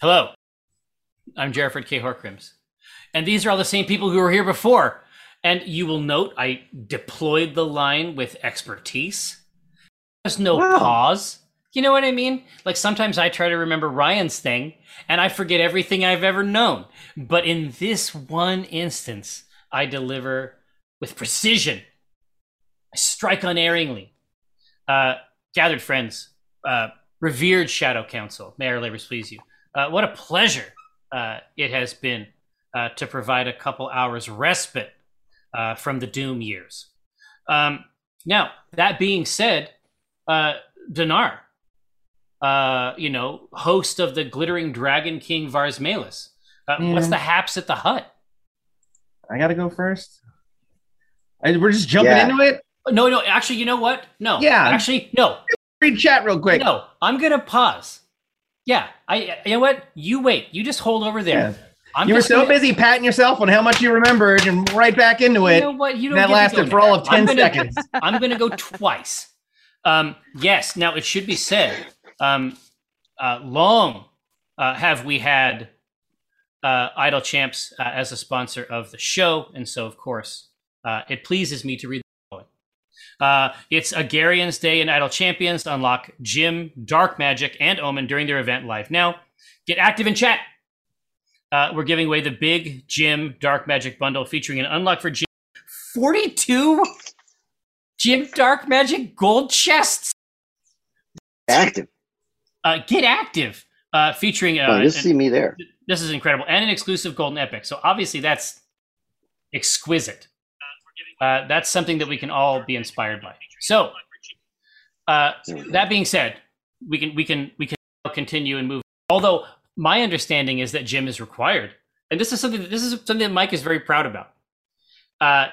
Hello, I'm Jerford K. Horcrims. And these are all the same people who were here before. And you will note I deployed the line with expertise. There's no Wow. pause. You know what I mean? Like sometimes I try to remember Ryan's thing and I forget everything I've ever known. But in this one instance, I deliver with precision. I strike unerringly. Uh, gathered friends, uh, revered Shadow Council, may our labors please you. Uh, what a pleasure uh, it has been uh, to provide a couple hours respite uh, from the doom years. Um, now, that being said, uh, Dinar, uh, you know, host of the Glittering Dragon King Vars Malus, uh, what's the haps at the hut? I gotta go first. I, we're just jumping Yeah. into it. No, no, actually, you know what? No. Yeah. Actually, no. Read chat real quick. No, I'm going to pause. Yeah. I, you know what? You wait. You just hold over there. Yeah. I'm you were so gonna- busy patting yourself on how much you remembered and right back into it. You know what? You don't that lasted for all of there. I'm 10 gonna- seconds. I'm going to go twice. Um, yes. Now it should be said. Um, uh, long uh, have we had uh, Idle Champs uh, as a sponsor of the show, and so of course uh, it pleases me to read. Uh, it's Ahghairon's Day in Idle Champions to unlock Jim, Dark Magic, and Omin during their event live now. Get active in chat. Uh, we're giving away the big Jim Darkmagic bundle featuring an unlock for Jim 42 Jim Darkmagic gold chests. Active. Uh, get active. Uh, featuring uh, Oh, you'll see me there. this is incredible and an exclusive golden epic. So obviously that's exquisite. Uh, that's something that we can all be inspired by. So uh, that being said, we can we can we can continue and move. Although my understanding is that Jim is required, and this is something that this is something that Mike is very proud about. Uh,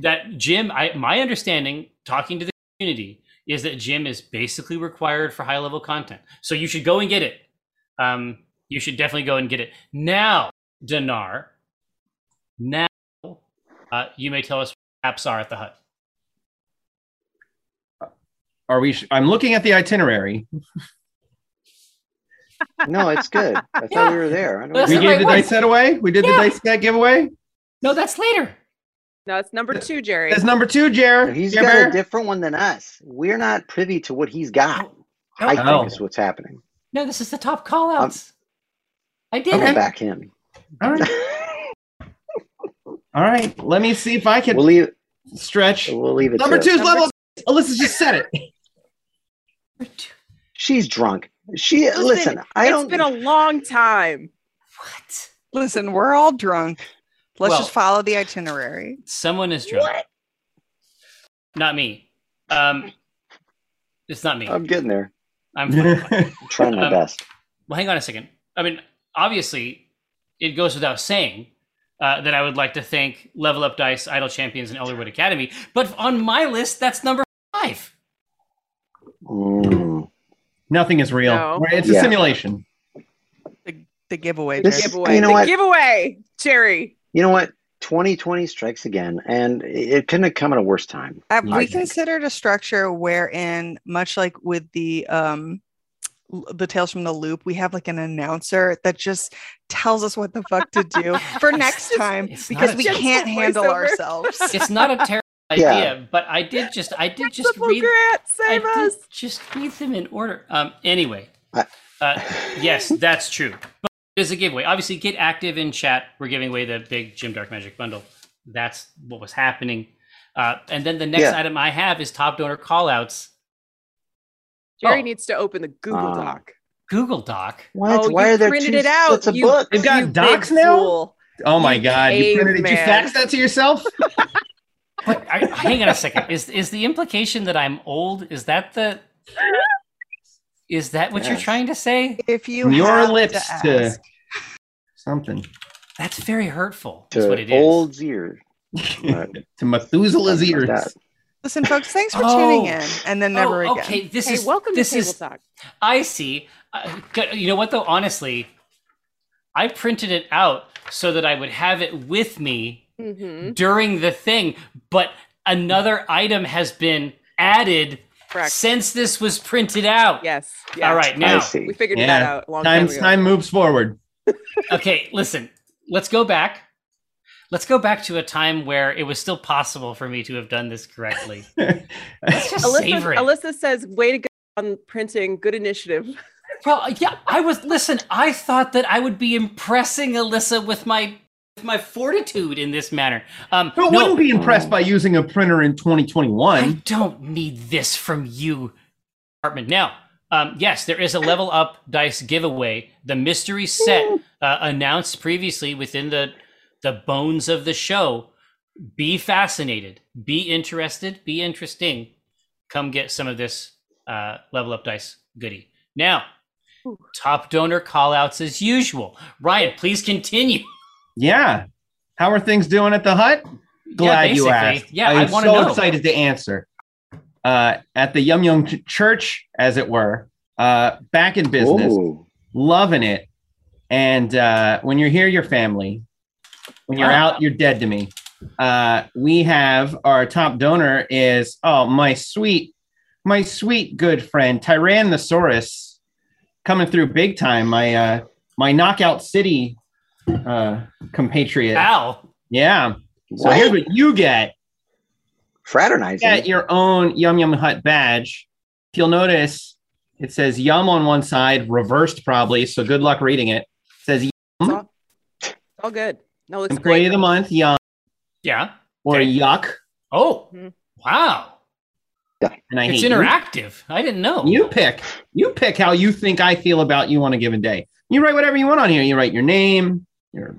that Jim, I my understanding, talking to the community, is that Jim is basically required for high level content. So you should go and get it. Um, you should definitely go and get it now, Dinar. Now, uh, you may tell us apps are at the hut. Are we? Sh- I'm looking at the itinerary. No, it's good. I thought Yeah. we were there. I don't That's we the gave right the one. dice set away. We did Yeah. the dice set giveaway. No, that's later. No, it's number two, Jerry. That's number two, Jer. He's Jer got Bear. a different one than us. We're not privy to what he's got. No, I Oh. think is what's happening. no, this is the top call outs. I did I'm it. back him. All right. All right. Let me see if I can we'll leave. stretch. We'll leave it. Number to- two's Number level. Alyssa just said it. She's drunk. She listen. Listen, I It's don't. It's been a long time. What? Listen, we're all drunk. Let's Well- just follow the itinerary. Someone is drunk. Not me. Um, it's not me. I'm getting there. I'm. I'm trying my Um, best. well, hang on a second. I mean, obviously, it goes without saying uh, that I would like to thank Level Up Dice, Idle Champions, and Elderwood Academy. But on my list, that's number five. Mm. Nothing is real. No. It's a Yeah. simulation. The, the giveaway. This- Jerry. Giveaway. you know the what? giveaway, Jerry. You know what? 2020 strikes again, and it couldn't have come at a worse time. Have I we think. considered a structure wherein, much like with the um l- the tales from the loop, we have like an announcer that just tells us what the fuck to do for next time It's because we can't handle voiceover. ourselves. It's not a terrible Yeah. idea, but I did just I did just read Grant, I save did us. just read them in order. Um. Anyway, uh, yes, that's true. But there's a giveaway. Obviously, get active in chat. We're giving away the big Jim Darkmagic bundle. That's what was happening. Uh, and then the next Yeah. item I have is top donor callouts. Jerry Oh. needs to open the Google Ah. Doc. Google Doc. What? Oh, Why you are there printed two it out. sets of you, books? They've got you docs now? fool. Oh my You god! You printed it. You caveman. faxed that to yourself? But I, hang on a second. Is is the implication that I'm old? Is that the? Is that what you're trying to say? If you your have lips to, to- ask. Something That's very hurtful. Is to what it is. old ears. Right. to Methuselah's ears. that. Listen, folks, thanks for Oh. tuning in, and then never oh, again. okay. This Hey, is welcome this to Table is Talk. I see. Uh, you know what though? Honestly, I printed it out so that I would have it with me hmm during the thing, but another item has been added Correct. since this was printed out. Yes. Yeah. All right, now. We figured Yeah. that out a long time, Time time moves forward. Okay, listen. Let's go back. Let's go back to a time where it was still possible for me to have done this correctly. Let's just Alyssa, savor it. Alyssa says, "Way to go on printing. Good initiative." Well, yeah, I was. Listen, I thought that I would be impressing Alyssa with my with my fortitude in this manner. Um, Who no, wouldn't be impressed by using a printer in 2021? I 2021? don't need this from you, Hartman. Now, um, yes, there is a level up dice giveaway. The mystery set uh, announced previously within the the bones of the show. Be fascinated. Be interested. Be interesting. Come get some of this uh, level up dice goodie. Now, Ooh. top donor call outs as usual. Ryan, please continue. Yeah. How are things doing at the hut? Glad you asked. Yeah, I I'm wanna so know. excited to answer. Uh, at the Yum Yum Ch- Church, as it were, uh, back in business, Ooh. loving it. And uh, when you're here, you're family. When you're Wow. out, you're dead to me. Uh, we have our top donor is oh my sweet, my sweet good friend Tyrannosaurus, coming through big time. My uh, my knockout city uh, compatriot. Al. Yeah. So What? here's what you get. Fraternizing. Get your own Yum Yum Hut badge. If you'll notice, it says Yum on one side, reversed probably. So good luck reading it. It says It's all, it's all good. No, looks Employee great. of the Month, Yum, Yeah. or Okay. Yuck. Oh, Mhm. wow. And I It's hate you. interactive. I didn't know. You pick. You pick how you think I feel about you on a given day. You write whatever you want on here. You write your name, your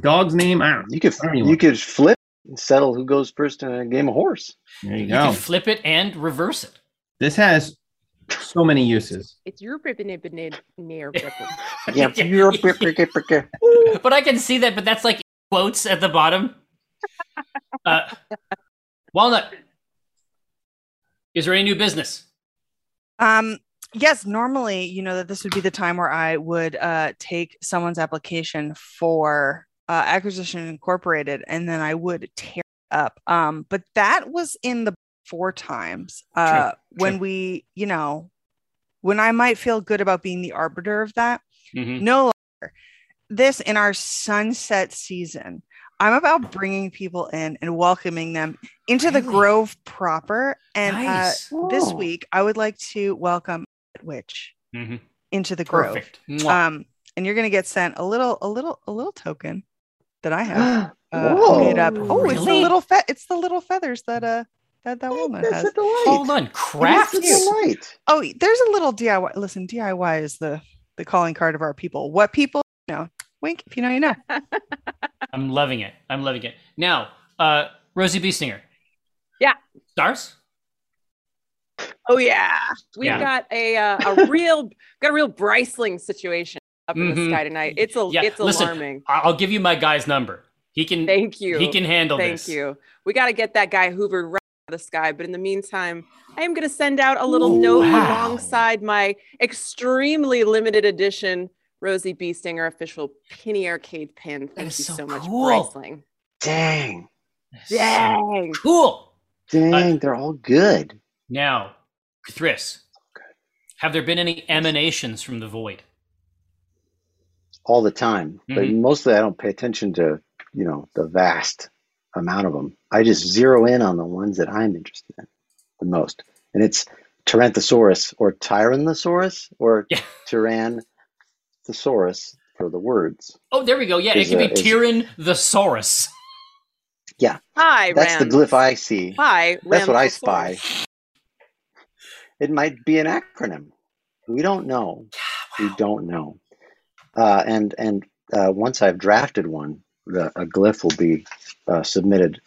dog's name. I don't. You could Whatever you you want. could flip and settle who goes first in a game of horse. There you You go. can flip it and reverse it. This has so many uses. It's your ribbon, ribbon, near ribbon. Yeah. but I can see that, but that's like quotes at the bottom. Uh, Walnut, is there any new business? Um, yes, normally, you know, that this would be the time where I would uh, take someone's application for uh, Acquisition Incorporated and then I would tear it up. Um, but that was in the four times uh, when true. we, you know, when I might feel good about being the arbiter of that. Mhm. No longer. This in our sunset season. I'm about bringing people in and welcoming them into the grove proper. And uh, this Oh. week, I would like to welcome Witch Mhm. into the grove. Um, and you're gonna get sent a little, a little, a little token that I have uh, made up. Oh, it's the little fe- it's the little feathers that uh that that walnut That's has. a delight. Hold on. That's Crafts? a delight. Oh, there's a little DIY. Listen, DIY is the the calling card of our people. What people? You know, wink. If you know, you know. I'm loving it. I'm loving it. Now, uh, Rosie Beestinger. Yeah. Stars? Oh yeah, we've Yeah. got a uh, a real got a real Bryceling situation up in Mhm. the sky tonight. It's a Yeah, it's listen, alarming. I- I'll give you my guy's number. He can Thank you. he can handle Thank this. you. We got to get that guy hoovered right out of the sky. But in the meantime, I am going to send out a little Ooh, note wow. alongside my extremely limited edition Rosie Beestinger official Penny Arcade pin. Thank you so, so much, cool. Bryceling. Dang. Dang. Cool. Dang, they're all good. Now, Thris, have there been any emanations from the void? all the time. But Mhm. mostly I don't pay attention to, you know, the vast amount of them. I just zero in on the ones that I'm interested in the most. And it's Tyrannosaurus or Tyrannosaurus or Yeah. Tyrannosaurus for the words. Oh, there we go. Yeah, it could be is- Tyrann the Saurus. Hi, That's the glyph I see. Hi, That's what I spy. It might be an acronym. We don't know. We don't know. Uh, and and uh, once I've drafted one, the, a glyph will be uh, submitted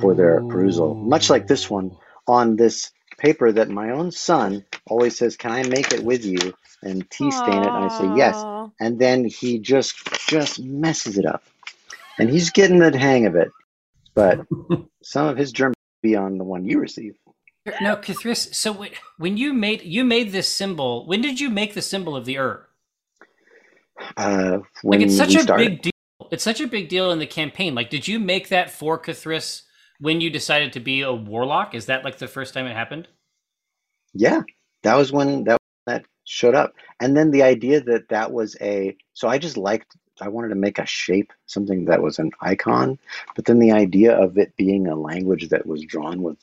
for their perusal. Much like this one on this paper that my own son always says, "Can I make it with you?" and tea stain it, and I say yes. And then he just just messes it up, and he's getting the hang of it. But some of his germs be on the one you receive. No, K'thriss. So wait, when you made you made this symbol, when did you make the symbol of the Ur? Uh, when Like it's such a started. big deal. It's such a big deal in the campaign. Like, did you make that for K'thriss when you decided to be a warlock? Is that like the first time it happened? Yeah, that was when that that showed up, and then the idea that that was a. So I just liked. I wanted to make a shape, something that was an icon, but then the idea of it being a language that was drawn with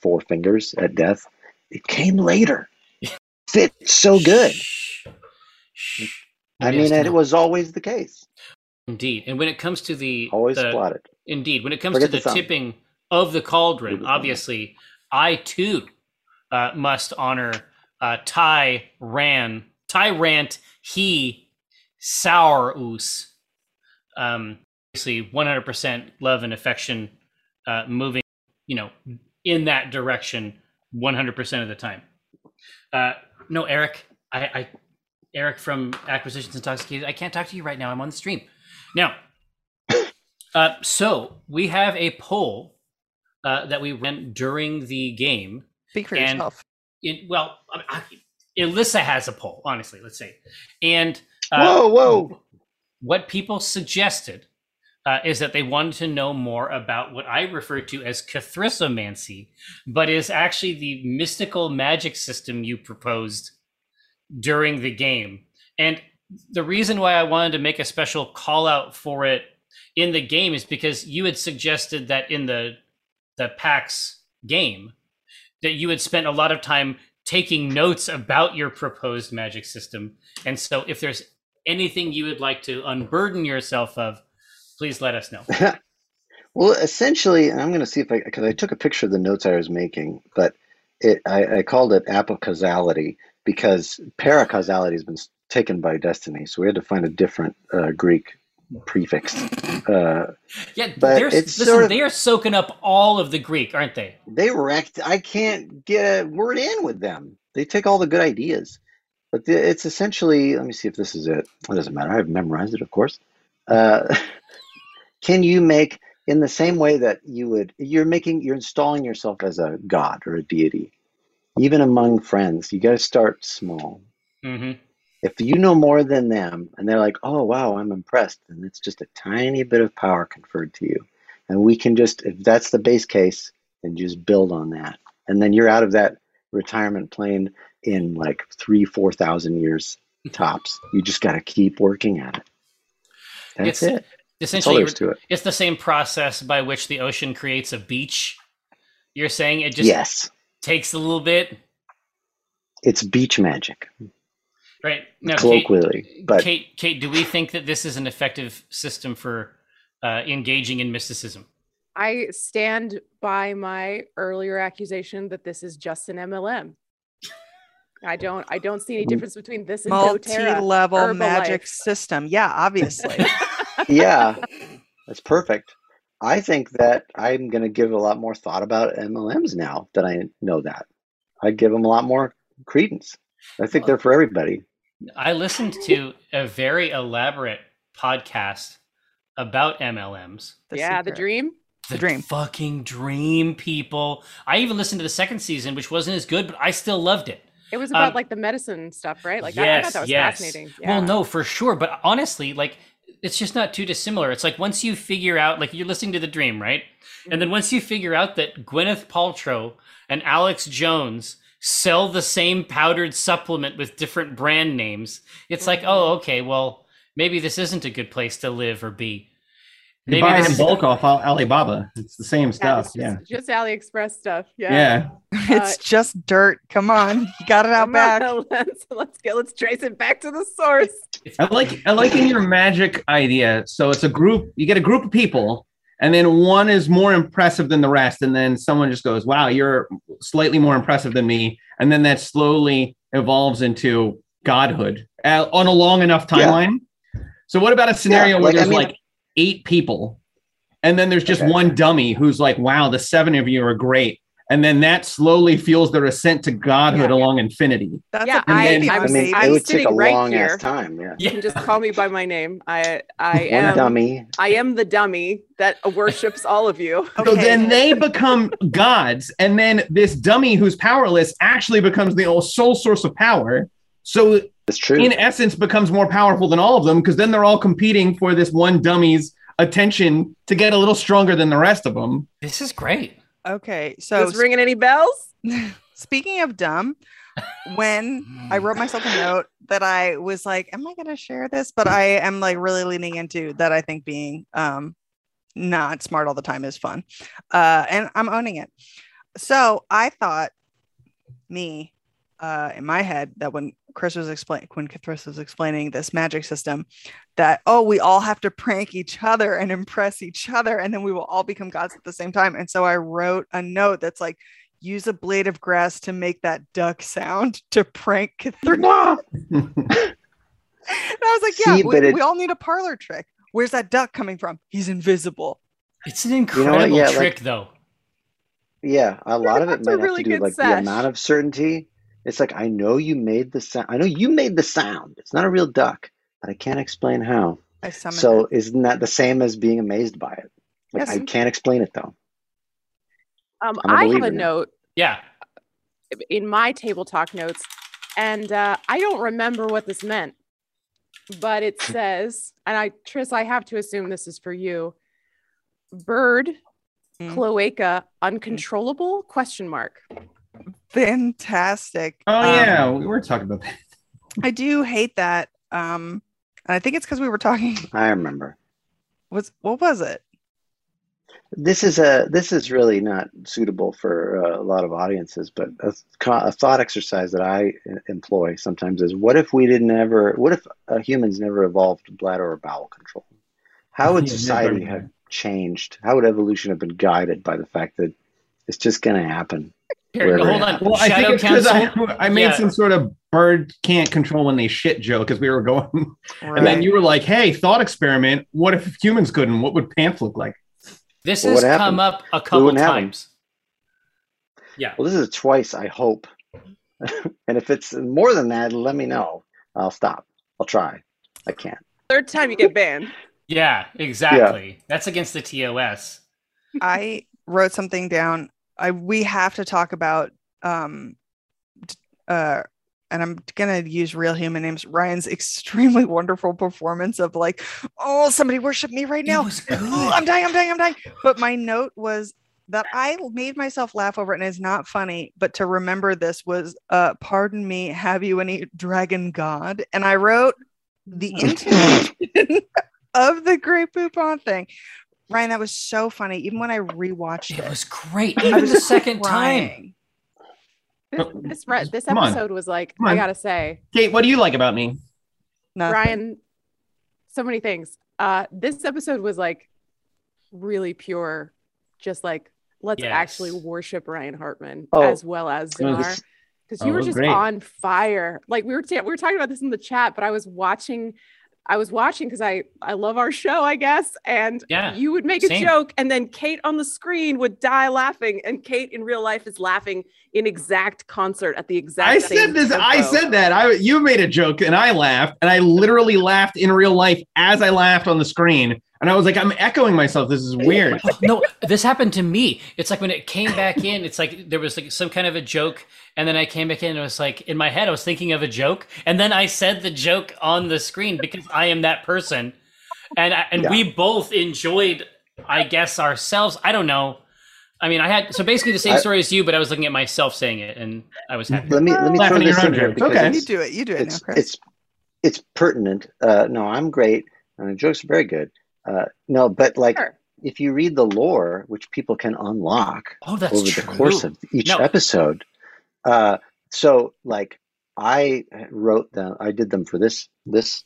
four fingers at death, it came later. Fit so good. I mean, and it was always the case. Indeed. And when it comes to the Always the, plotted. Indeed, when it comes Forget to the the, tipping of the cauldron, Forget obviously, I too uh, must honor uh, Ty Ran, Tyrant He Sourus. Um, obviously, 100% love and affection, uh, moving, you know, in that direction 100% of the time. Uh, no, Eric, I, I, Eric from Acquisitions Intoxicated, I can't talk to you right now. I'm on the stream. Now, uh, so we have a poll uh, that we ran during the game. Speak for And- yourself. It, well, I, I, Alyssa has a poll, honestly. Let's say, and uh, whoa, whoa! what people suggested uh, is that they wanted to know more about what I refer to as Cathrisomancy, but is actually the mystical magic system you proposed during the game. And the reason why I wanted to make a special call out for it in the game is because you had suggested that in the the PAX game that you had spent a lot of time taking notes about your proposed magic system. And so if there's anything you would like to unburden yourself of, please let us know. well, essentially, I'm going to see if I because I took a picture of the notes I was making, but it I, I called it apocausality because paracausality has been taken by destiny, so we had to find a different uh, Greek prefix. Uh, Yeah, they're, listen, sort of- they are soaking up all of the Greek, aren't they? they wrecked. I can't get a word in with them. They take all the good ideas, but the, it's essentially. Let me see if this is it. It doesn't matter. I've memorized it, of course. Uh, can you make in the same way that you would? You're making. You're installing yourself as a god or a deity, even among friends. You got to start small. hmm If you know more than them, and they're like, "Oh wow, I'm impressed," then it's just a tiny bit of power conferred to you, and we can just, if that's the base case, then just build on that, and then you're out of that retirement plane in like three, four thousand years tops. You just got to keep working at it. That's It's it. That's all Essentially, to it. it's the same process by which the ocean creates a beach. You're saying it just yes, takes a little bit, it's beach magic, right? Now, Kate, but Kate, Kate, do we think that this is an effective system for uh, engaging in mysticism? I stand by my earlier accusation that this is just an MLM. I don't I don't see any difference between this and doTERRA. Multi-level magic Herbalife. system. Yeah, obviously. yeah, that's perfect. I think that I'm going to give a lot more thought about MLMs now that I know that. I give them a lot more credence. I think they're for everybody. I listened to a very elaborate podcast about MLMs. The yeah, the dream. The dream. Fucking dream, people. I even listened to the second season, which wasn't as good, but I still loved it. It was about Um, like the medicine stuff, right? Like I, I thought that was fascinating. Yeah. Well, no, for sure. But honestly, like it's just not too dissimilar. It's like once you figure out, like you're listening to the dream, right? And then once you figure out that Gwyneth Paltrow and Alex Jones sell the same powdered supplement with different brand names, it's like, oh, mm-hmm. okay, well, maybe this isn't a good place to live or be. You Maybe buy it this in is- bulk off Alibaba. It's the same Yeah, stuff. it's Yeah. just, just AliExpress stuff. Yeah. Yeah. Uh, it's just dirt. Come on. You got it out Come back. on, let's let's get let's trace it back to the source. I like I like in your magic idea. So it's a group. You get a group of people, and then one is more impressive than the rest, and then someone just goes, "Wow, you're slightly more impressive than me," and then that slowly evolves into godhood uh, on a long enough Yeah. timeline. So what about a scenario Yeah, where like, I there's mean- like eight people, and then there's just Okay. one dummy who's like, "Wow, the seven of you are great." And then that slowly fuels their ascent to godhood Yeah. along infinity. That's Yeah, a I- baby I I was- mean, I'm it would take a sitting right long here. ass time. Yeah. You can just call me by my name. I I am dummy. I am the dummy that worships all of you. So then they become gods, and then this dummy who's powerless actually becomes the sole source of power. So It's true. in essence, becomes more powerful than all of them because then they're all competing for this one dummy's attention to get a little stronger than the rest of them. This is great. Okay. So Is ringing any bells? Speaking of dumb, when I wrote myself a note that I was like, "Am I going to share this?" But I am like really leaning into that. I think being um, not smart all the time is fun, uh, and I'm owning it. So I thought, me, uh, in my head, that when Chris was explaining, when Chris was explaining this magic system, that oh, we all have to prank each other and impress each other, and then we will all become gods at the same time. And so I wrote a note that's like use a blade of grass to make that duck sound to prank Catherine. and I was like, yeah, See, we, it- we all need a parlor trick. Where's that duck coming from? He's invisible. It's an know what? incredible Yeah, like- trick, though. Yeah, a lot of it That's a might have really to do with good like the amount of certainty. It's like I know you made the sound. I know you made the sound. It's not a real duck, but I can't explain how. I summoned So it. isn't that the same as being amazed by it? Like Yes. I can't explain it though. Um, I'm a I have believer a now. note Yeah. in my table talk notes, and uh, I don't remember what this meant, but it says, and I, Tris, I have to assume this is for you. Bird, Mm. cloaca, uncontrollable? Question mark. Fantastic. Oh Um, yeah, we were talking about that. I do hate that. Um, and I think it's because we were talking. I remember. Was what was it? This is a this is really not suitable for uh, a lot of audiences, but a, a thought exercise that I employ sometimes is: What if we didn't ever? What if uh, humans never evolved bladder or bowel control? How would society have changed? How would evolution have been guided by the fact that it's just going to happen? Here, hold on. happens. Well, I think it's because I, I made Yeah. some sort of bird can't control when they shit joke because we were going, and then you were like, "Hey, thought experiment. What if humans couldn't? What would pants look like?" This Well, has come up a couple wouldn't happen. times. Yeah. Well, this is twice, I hope. and if it's more than that, let me know. I'll stop. I'll try. I can't. Third time you get banned. Yeah, exactly. That's against the TOS. I wrote something down. I we have to talk about um uh and I'm gonna use real human names. Ryan's extremely wonderful performance of like, oh, somebody worship me right now. I'm dying, I'm dying, I'm dying. But my note was that I made myself laugh over it, and it's not funny, but to remember this was uh pardon me, have you any dragon god? And I wrote the intonation of the Grey Poupon thing. Ryan, that was so funny. Even when I rewatched It it, was great. I Even was the second time. This, Oh, this, this episode was like, I gotta say, Kate, what do you like about me? Nothing. Ryan, so many things. Uh, this episode was like really pure, just like let's Yes. actually worship Ryan Hartman Oh. as well as Oh, Because Oh, you it were just great. on fire. Like we were, ta- we were talking about this in the chat, but I was watching. I was watching because I I love our show, I guess. And Yeah, you would make a same. joke, and then Kate on the screen would die laughing, and Kate in real life is laughing in exact concert at the exact. I same said this. I said that. I you made a joke and I laughed, and I literally laughed in real life as I laughed on the screen, and I was like, I'm echoing myself. This is weird. No, this happened to me. It's like when it came back in, it's like there was like some kind of a joke, and then I came back in and it was like in my head, I was thinking of a joke, and then I said the joke on the screen because I am that person, and I, and Yeah. we both enjoyed, I guess, ourselves. I don't know. I mean, I had so basically the same I- story as you, but I was looking at myself saying it, and I was happy. Let me let me Laughing throw your this in here because Okay. You do it. You do it it's now, Chris. it's it's pertinent. Uh, no, I'm great, and the jokes are very good. Uh, no, but like Sure. if you read the lore, which people can unlock Oh, that's over true. the course of each No. episode, uh, so like I wrote them, I did them for this this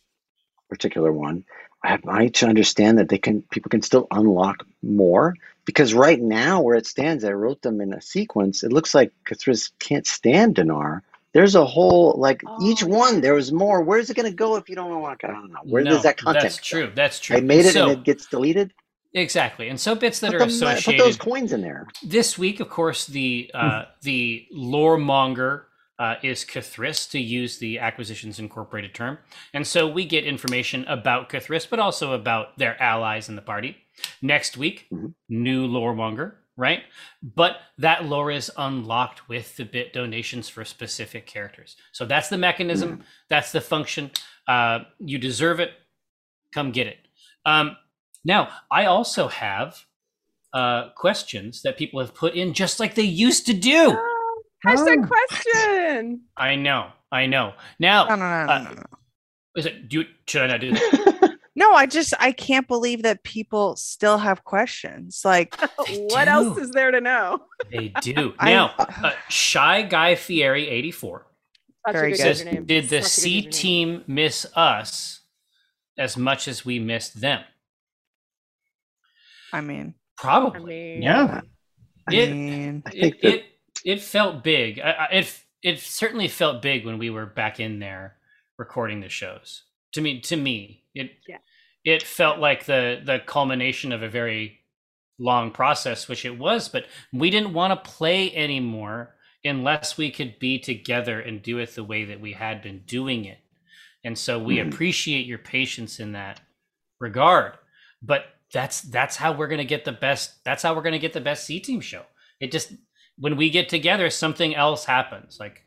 particular one. I, I need to understand that they can people can still unlock more because right now where it stands, I wrote them in a sequence. It looks like K'thriss can't stand Dinar. There's a whole like each one. yeah. There was more. Where's it going to go if you don't unlock? I don't know. Where No, does that content? That's go? true. That's true. I made it so, and it gets deleted. exactly, and so bits that Put, are them, uh, associated. put those coins in there. this week, of course, the uh, the lore monger uh, is K'thriss to use the Acquisitions Incorporated term, and so we get information about K'thriss, but also about their allies in the party. Next week, Mhm. new lore monger, right? But that lore is unlocked with the bit donations for specific characters. So that's the mechanism. That's the function. Uh, you deserve it. Come get it. Um, now, I also have uh, questions that people have put in just like they used to do. Hashtag Oh. question. I know, I know. Now, no, no, no, uh, no, no. is it? Do you, should I not do that? No, I just I can't believe that people still have questions. Like, They what else is there to know? They do. I- Now, uh, Shy Guy Fieri eighty four Very good. good says, "Did the Such a C good username. team miss us as much as we missed them?" I mean, I Probably. mean, Yeah. I It- mean, I it, that it it felt big. I, I, it it certainly felt big when we were back in there recording the shows. To me, to me, it Yeah. It felt like the the culmination of a very long process, which it was. But we didn't want to play anymore unless we could be together and do it the way that we had been doing it. And so we Mhm. appreciate your patience in that regard. But that's that's how we're gonna get the best. That's how we're gonna get the best C team show. It just when we get together, something else happens. Like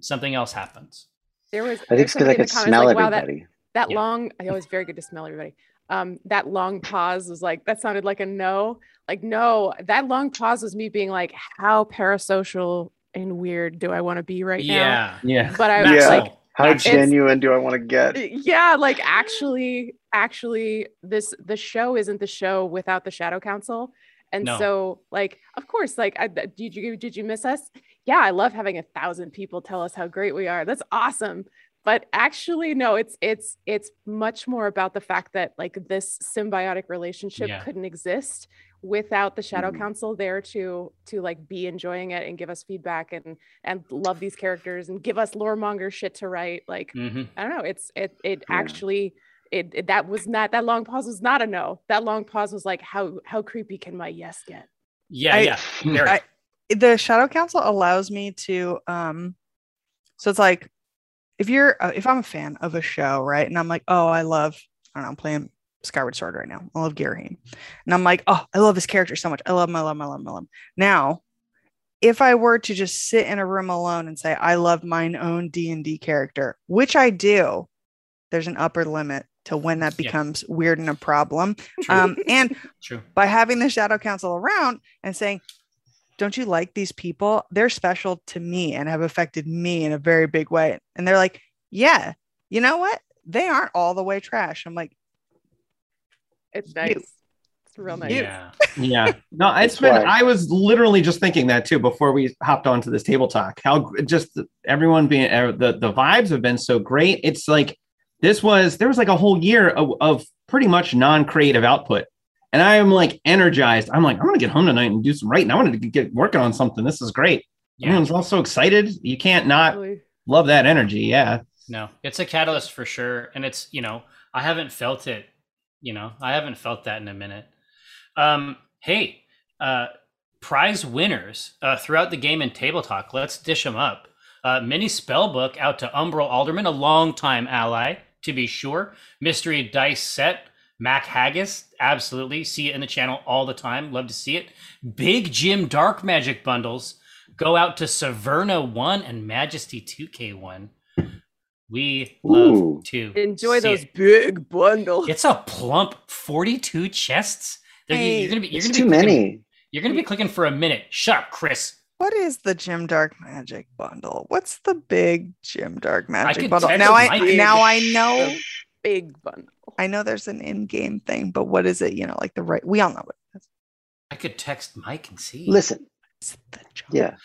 something else happens. There was. I think it's because I in the could comments smell like, wow, that everybody. That Yeah. long. I always very good to smell everybody. Um, that long pause was like that sounded like a no. Like no, that long pause was me being like, how parasocial and weird do I want to be right now? yeah. Yeah. But I Yeah. was like, How genuine do I want to get? yeah like actually actually this the show isn't the show without the shadow council and No. so like of course like I, did you did you miss us yeah i love having a thousand people tell us how great we are that's awesome but actually no it's it's it's much more about the fact that like this symbiotic relationship Yeah. couldn't exist without the shadow Mhm. council there to to like be enjoying it and give us feedback and and love these characters and give us loremonger shit to write like hmm I don't know. It's it it Yeah. actually it, it- that was not that long pause was not a no. That long pause was like how how creepy can my yes get? Yeah, I- yeah. I- the shadow council allows me to um so it's like if you're uh, if i'm a fan of a show right and i'm like oh i love i don't know i'm playing skyward sword right now i love Girahim. and i'm like oh i love this character so much i love him i love him i love him, I love him. now if i were to just sit in a room alone and say i love mine own d&d character which i do there's an upper limit to when that Yeah. becomes weird and a problem um and True. by having the shadow council around and saying don't you like these people they're special to me and have affected me in a very big way and they're like yeah you know what they aren't all the way trash i'm like It's You. nice. It's real nice. Yeah. Yeah. No, it's That's been, why. I was literally just thinking that too before we hopped onto this table talk. How just everyone being, uh, the, the vibes have been so great. It's like, this was, there was like a whole year of, of pretty much non creative output. And I am like energized. I'm like, I'm going to get home tonight and do some writing. I wanted to get working on something. This is great. Yeah. Everyone's all so excited. You can't not Really. love that energy. Yeah. No, it's a catalyst for sure. And it's, you know, I haven't felt it, you know, I haven't felt that in a minute. Um, hey, uh, prize winners uh, throughout the game and Table Talk. Let's dish them up. Uh, mini spellbook out to Umbral Alderman, a longtime ally, to be sure. Mystery dice set, Mac Haggis, absolutely. See it in the channel all the time. Love to see it. Big Jim Darkmagic bundles go out to Severna 1 and Majesty 2K1. We love Ooh. to Enjoy see those it. big bundles. It's a plump 42 chests. Hey, you're gonna be you're It's gonna too be clicking- many. You're gonna be clicking for a minute. Shut up, Chris. what is the Jim Darkmagic bundle? What's the big Jim Darkmagic could bundle? Now I now I know big bundle. I know there's an in-game thing, but what is it? You know, like the right we all know what it is. I could text Mike and see. Listen, the yeah.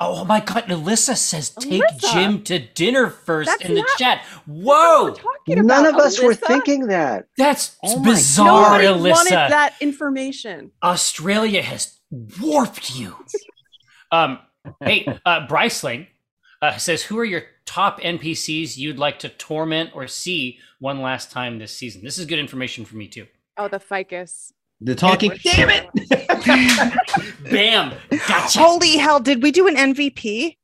Oh my god, Alyssa says take Alyssa? Jim to dinner first That's in the not- chat. That's what Whoa! talking None about, of us were thinking that. That's Oh my bizarre, Nobody Alyssa. wanted that information. Australia has warped you. um, hey, uh, Bryceling uh, says, "Who are your top NPCs you'd like to torment or see one last time this season?" This is good information for me too. Oh, the ficus. The talking. Damn it. Bam, gotcha. Holy hell, did we do an MVP?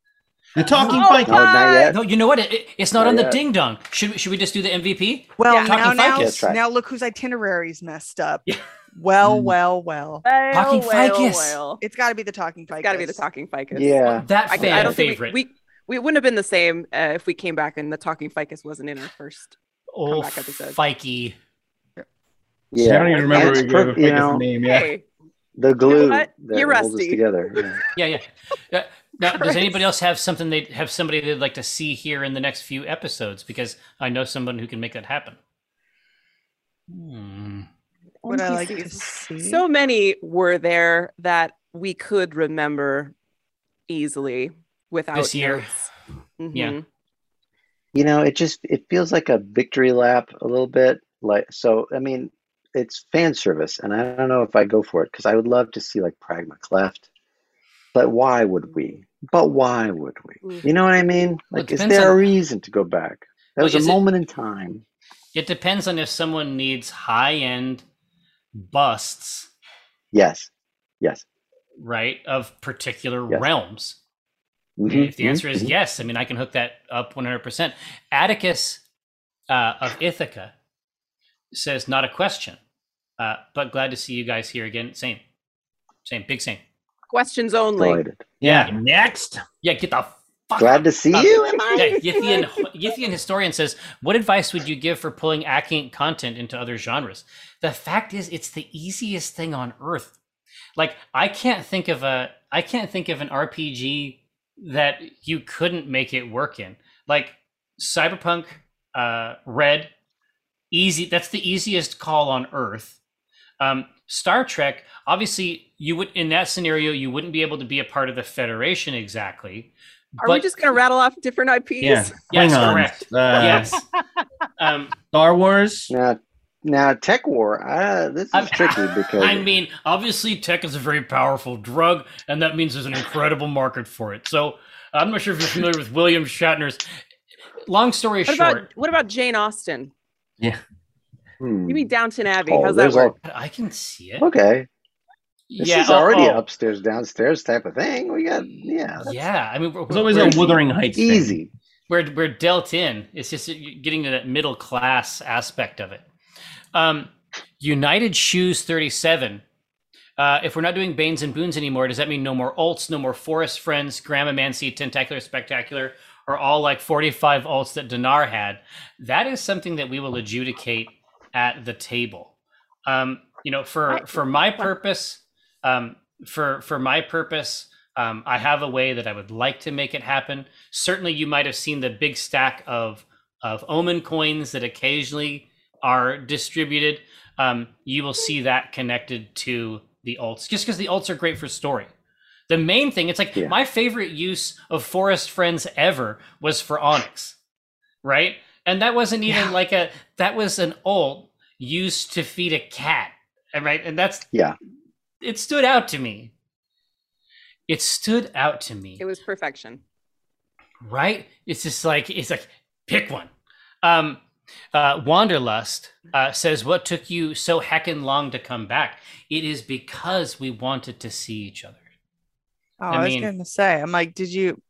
the talking Oh, bike. No. No, you know what? It, it- it's not Not on the yet. ding dong. Should we- should we just do the MVP? Well, Yeah. now Talking now, ficus. That's right. now look whose itinerary's messed up. Yeah. Well, Mm. well, well. Well, Talking well, ficus. well. It's got to be the talking ficus. Got to be the talking ficus. Yeah. That I, fan I don't favorite. think we, we we wouldn't have been the same uh, if we came back and the talking ficus wasn't in our first. oh, comeback episode. Fikey. I don't even remember And what it's you per- you know, name. Yeah. Hey, The glue what? that You're holds us rusty. together. Yeah. Yeah, yeah. Uh, now, does anybody else have something they have somebody they'd like to see here in the next few episodes? Because I know someone who can make that happen. Hmm. Would I like to see? So many were there that we could remember easily without This year. notes. Yeah. Mm-hmm. You know, it just it feels like a victory lap a little bit. Like so, I mean, it's fan service, and I don't know if I go for it because I would love to see like Pragma Cleft. But why would we? But why would we? You know what I mean? Mm-hmm. Well, Like, is depends there a reason to go back? That Well, was a is it- moment in time. It depends on if someone needs high end busts, Yes, yes. right, of particular Yes. realms. Mhm, If the answer is mhm. yes, I mean, I can hook that up 100%. Atticus uh, of Ithaca says, not a question, uh, but glad to see you guys here again. Same, same, big same. Questions only. Delighted. Yeah. Next. Yeah, get the fuck Glad out. to see Uh, you. Am I? Yeah, Yithian, Yithian historian says, "What advice would you give for pulling AcqInc content into other genres?" The fact is, it's the easiest thing on earth. Like, I can't think of a, I can't think of an RPG that you couldn't make it work in. Like Cyberpunk, uh, Red, easy. That's the easiest call on earth. Um, Star Trek, obviously, you would in that scenario, you wouldn't be able to be a part of the Federation exactly. Are we just going to rattle off different IPs? Yeah. Yes, correct. Uh, yes. Um, Star Wars. Now, now, TekWar. Uh, this is I'm- tricky because I mean, obviously, tech is a very powerful drug, and that means there's an incredible market for it. So, I'm not sure if you're familiar with William Shatner's. Long story What short, about what about Jane Austen? hmm, You mean Downton Abbey. oh, How's that there's work? I can see it. okay. This yeah, is already oh, upstairs, downstairs type of thing. We got yeah, that's Yeah, I mean, we're, always we're, a Wuthering Heights. thing. easy. we're, we're dealt in. It's just getting to that middle class aspect of it. Um, United Shoes 37. Uh, if we're not doing Banes and Boons anymore, does that mean no more alts, no more Forest Friends, Grammamancy, Tentacular, Spectacular, or all like 45 alts that Dinar had? That is something that we will adjudicate at the table. Um, you know, for for my purpose, um, for for my purpose, um, I have a way that I would like to make it happen. Certainly, you might have seen the big stack of of Omen coins that occasionally are distributed. Um, you will see that connected to the alts, just because the alts are great for story. The main thing, it's like Yeah. my favorite use of Forest Friends ever was for Onyx, right? And that wasn't even Yeah. like a that was an alt used to feed a cat, right? And that's Yeah. it stood out to me. It stood out to me It was perfection. right? It's just like it's like pick one. Um, uh, Wanderlust uh, says, "What took you so heckin' long to come back? It is because we wanted to see each other." Oh, I I, was mean- going to say, I'm like, did you?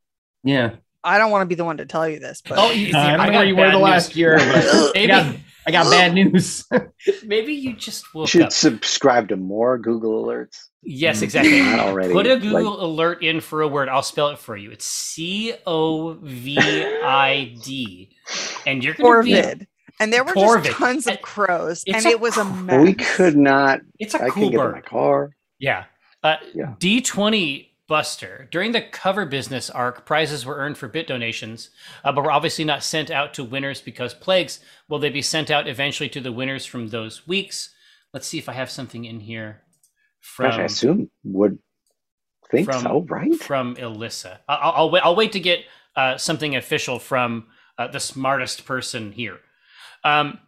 Yeah. I don't want to be the one to tell you this, but Oh, you, see, Uh, I don't know got where you were bad the news. last year, I Maybe, got, I got bad news. maybe you just You should up. subscribe to more Google alerts. Yes, exactly. Not already. Put a like- Google alert in for a word. I'll spell it for you. It's C O V I D, and you're going to be. Corvid. And there were Corvid. just tons of crows, it's and it was a mess. we could not. It's a I cool can get in bird. my car. Yeah. Uh, Yeah. D20 Buster. During the cover business arc, prizes were earned for bit donations, uh, but were obviously not sent out to winners because plagues. Will they be sent out eventually to the winners from those weeks? Let's see if I have something in here from Gosh, I assume would think from- so, right? from Alyssa. I- I'll, I'll wait. I'll wait to get uh, something official from uh, the smartest person here. Um,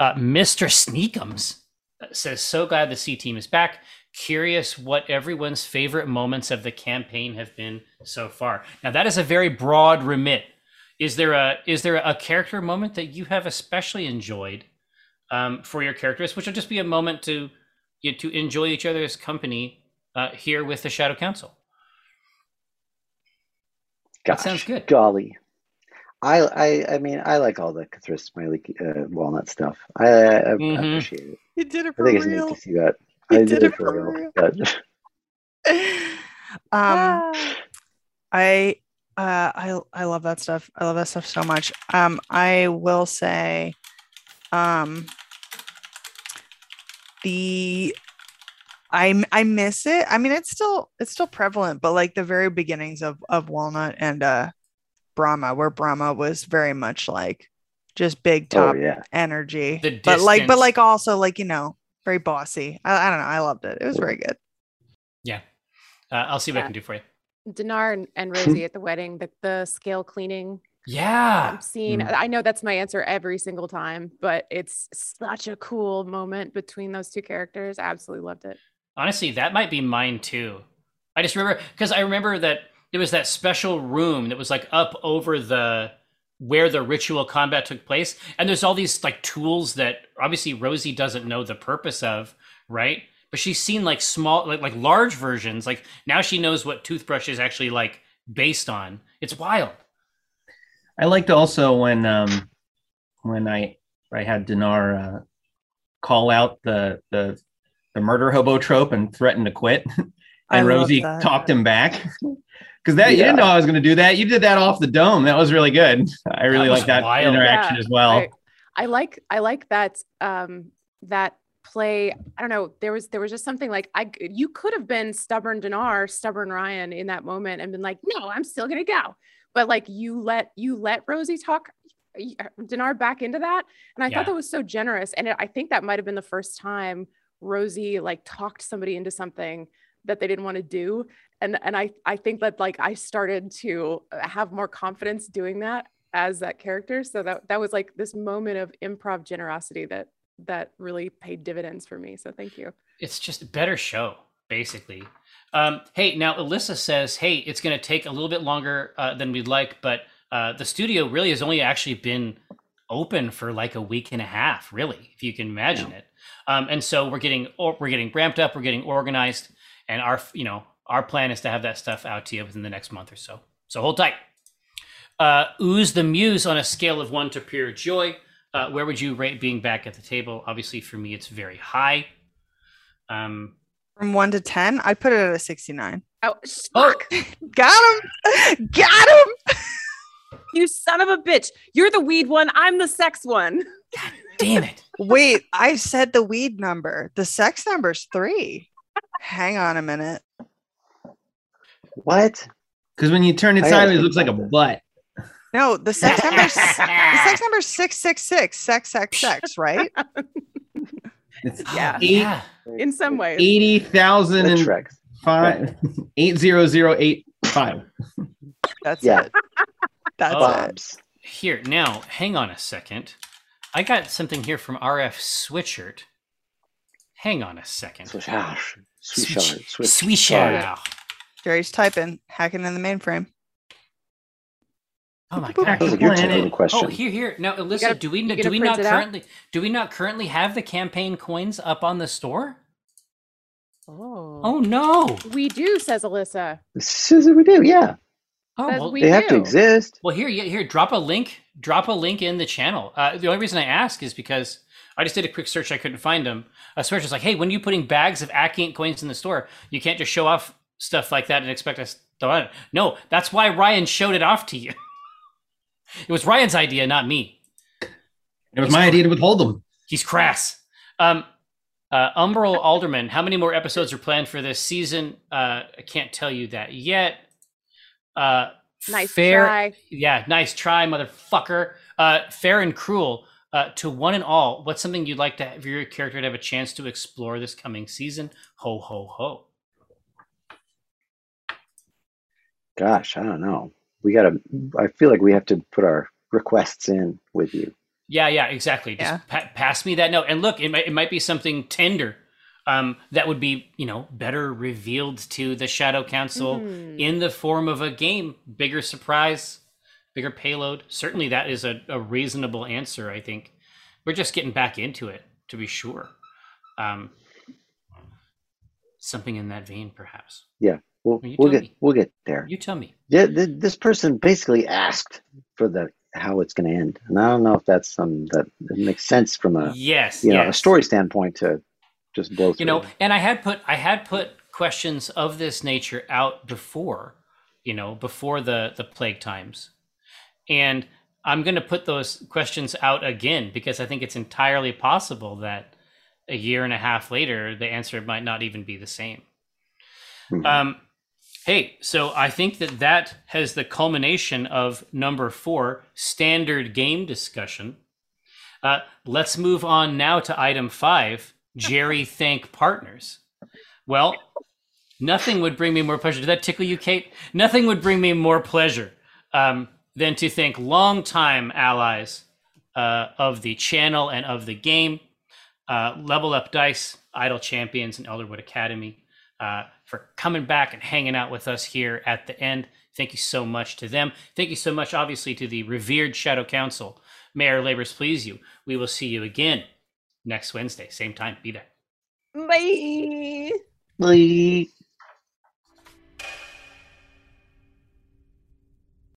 uh, Mr. Sneakums says, "So glad the C team is back. Curious what everyone's favorite moments of the campaign have been so far." Now that is a very broad remit. Is there a is there a character moment that you have especially enjoyed um, for your characters, which will just be a moment to get to enjoy each other's company uh, here with the Shadow Council? That sounds good. Golly, I, I, I mean, I like all the K'thriss Smiley uh, walnut stuff. I, I, I Mhm. appreciate it. You did it I for think it's neat to see that. You I did it for real. But um, I uh I I love that stuff. I love that stuff so much. Um, I will say, um, the I I miss it. I mean, it's still it's still prevalent, but like the very beginnings of of Walnut and uh Brahma, where Brahma was very much like just big Oh top yeah. energy, The but like but like also like you know very bossy. I, I don't know. I loved it. It was very good. Yeah. Uh, I'll see what I can do for you. Dinar and, and Rosie at the wedding, the, the scale cleaning Yeah. scene. Mm. I know that's my answer every single time, but it's such a cool moment between those two characters. Absolutely loved it. Honestly, that might be mine too. I just remember because I remember that it was that special room that was like up over the where the ritual combat took place, and there's all these like tools that obviously Rosie doesn't know the purpose of, right? But she's seen like small, like like large versions. Like now she knows what toothbrush is actually like based on. It's wild. I liked also when um when I I had Dinar uh, call out the the the murder hobo trope and threaten to quit, and love Rosie that. talked him back. Because that you didn't know I was going to do that. You did that off the dome. That was really good. I really like that wild. interaction Yeah, as well. I, I like I like that um that play. I don't know. There was there was just something like I you could have been stubborn Dinar, stubborn Ryan in that moment and been like, no, I'm still gonna go. But like you let you let Rosie talk y- Dinar back into that, and I Yeah. thought that was so generous. And it, I think that might have been the first time Rosie like talked somebody into something that they didn't want to do and and I I think that like I started to have more confidence doing that as that character. So that that was like this moment of improv generosity that that really paid dividends for me. So thank you. it's just a better show basically um, hey now alyssa says hey it's going to take a little bit longer uh, than we'd like but uh, the studio really has only actually been open for like a week and a half really if you can imagine it um, and so we're getting or we're getting ramped up we're getting organized and our you know our plan is to have that stuff out to you within the next month or so so hold tight uh, ooze the muse on a scale of one to pure joy uh, where would you rate being back at the table obviously for me it's very high um, From one to ten, I put it at a sixty-nine. Oh, Oh. fuck. Got him! Got him! you son of a bitch. You're the weed one. I'm the sex one. damn it. Wait, I said the weed number. The sex number's three. Hang on a minute. What? Because when you turn it sideways, it looks like a butt. No, the sex number. the sex number six six six. Sex sex sex. Right? It's Yeah. eight- yeah. In some ways. eighty thousand That and tracks. five eight zero zero eight five. That's Yeah. it. That's Oh. it. Here, now, hang on a second. I got something here from RF Switchert. Hang on a second. Swish- Swish- Switch- Swish- Swisher. Jerry's typing, hacking in the mainframe. Oh my god. That was a good technical question. Oh, here, here. Now, Alyssa, gotta- do we do we not it out? currently do we not currently have the campaign coins up on the store? Oh. Oh no. We do, says Alyssa. Says we do, yeah. Oh well, we they have to exist. well here, yeah, here. Drop a link. Drop a link in the channel. Uh, the only reason I ask is because I just did a quick search. I couldn't find them. A search was like, "Hey, when are you putting bags of Acient coins in the store? You can't just show off stuff like that and expect us to run it." No, that's why Ryan showed it off to you. it was Ryan's idea, not me. It was my idea to withhold them. He's crass. Um, uh, Umbral Alderman, how many more episodes are planned for this season? Uh, I can't tell you that yet. Uh, Nice fair, try. yeah, nice try, motherfucker. Uh, fair and cruel. Uh, to one and all, what's something you'd like to have your character to have a chance to explore this coming season? Ho ho ho. Gosh, I don't know. We gotta. I feel like we have to put our requests in with you. Yeah, yeah, exactly. Just Yeah. pa- pass me that note. And look, it might, it might be something tender um, that would be, you know, better revealed to the Shadow Council Mhm. in the form of a game. Bigger surprise, bigger payload. Certainly, that is a, a reasonable answer, I think. We're just getting back into it, to be sure. Um, something in that vein, perhaps. Yeah, we'll we'll get me. we'll get there. You tell me. Yeah, th- this person basically asked for the how it's going to end, and I don't know if that's some that makes sense from a yes. you know a story standpoint to just blow through. you know and i had put i had put questions of this nature out before you know before the the plague times and i'm going to put those questions out again because i think it's entirely possible that a year and a half later, the answer might not even be the same. Mhm. Um, hey, so I think that that has the culmination of number four, standard game discussion. Uh, let's move on now to item five, Jerry thank partners. Well, nothing would bring me more pleasure. Did that tickle you, Kate? Nothing would bring me more pleasure um, than to thank longtime allies uh, of the channel and of the game, uh, Level Up Dice, Idle Champions, and Elderwood Academy, uh, for coming back and hanging out with us here at the end. Thank you so much to them. Thank you so much, obviously, to the revered Shadow Council. May our labors please you. We will see you again next Wednesday, same time. Be there. Bye. Bye.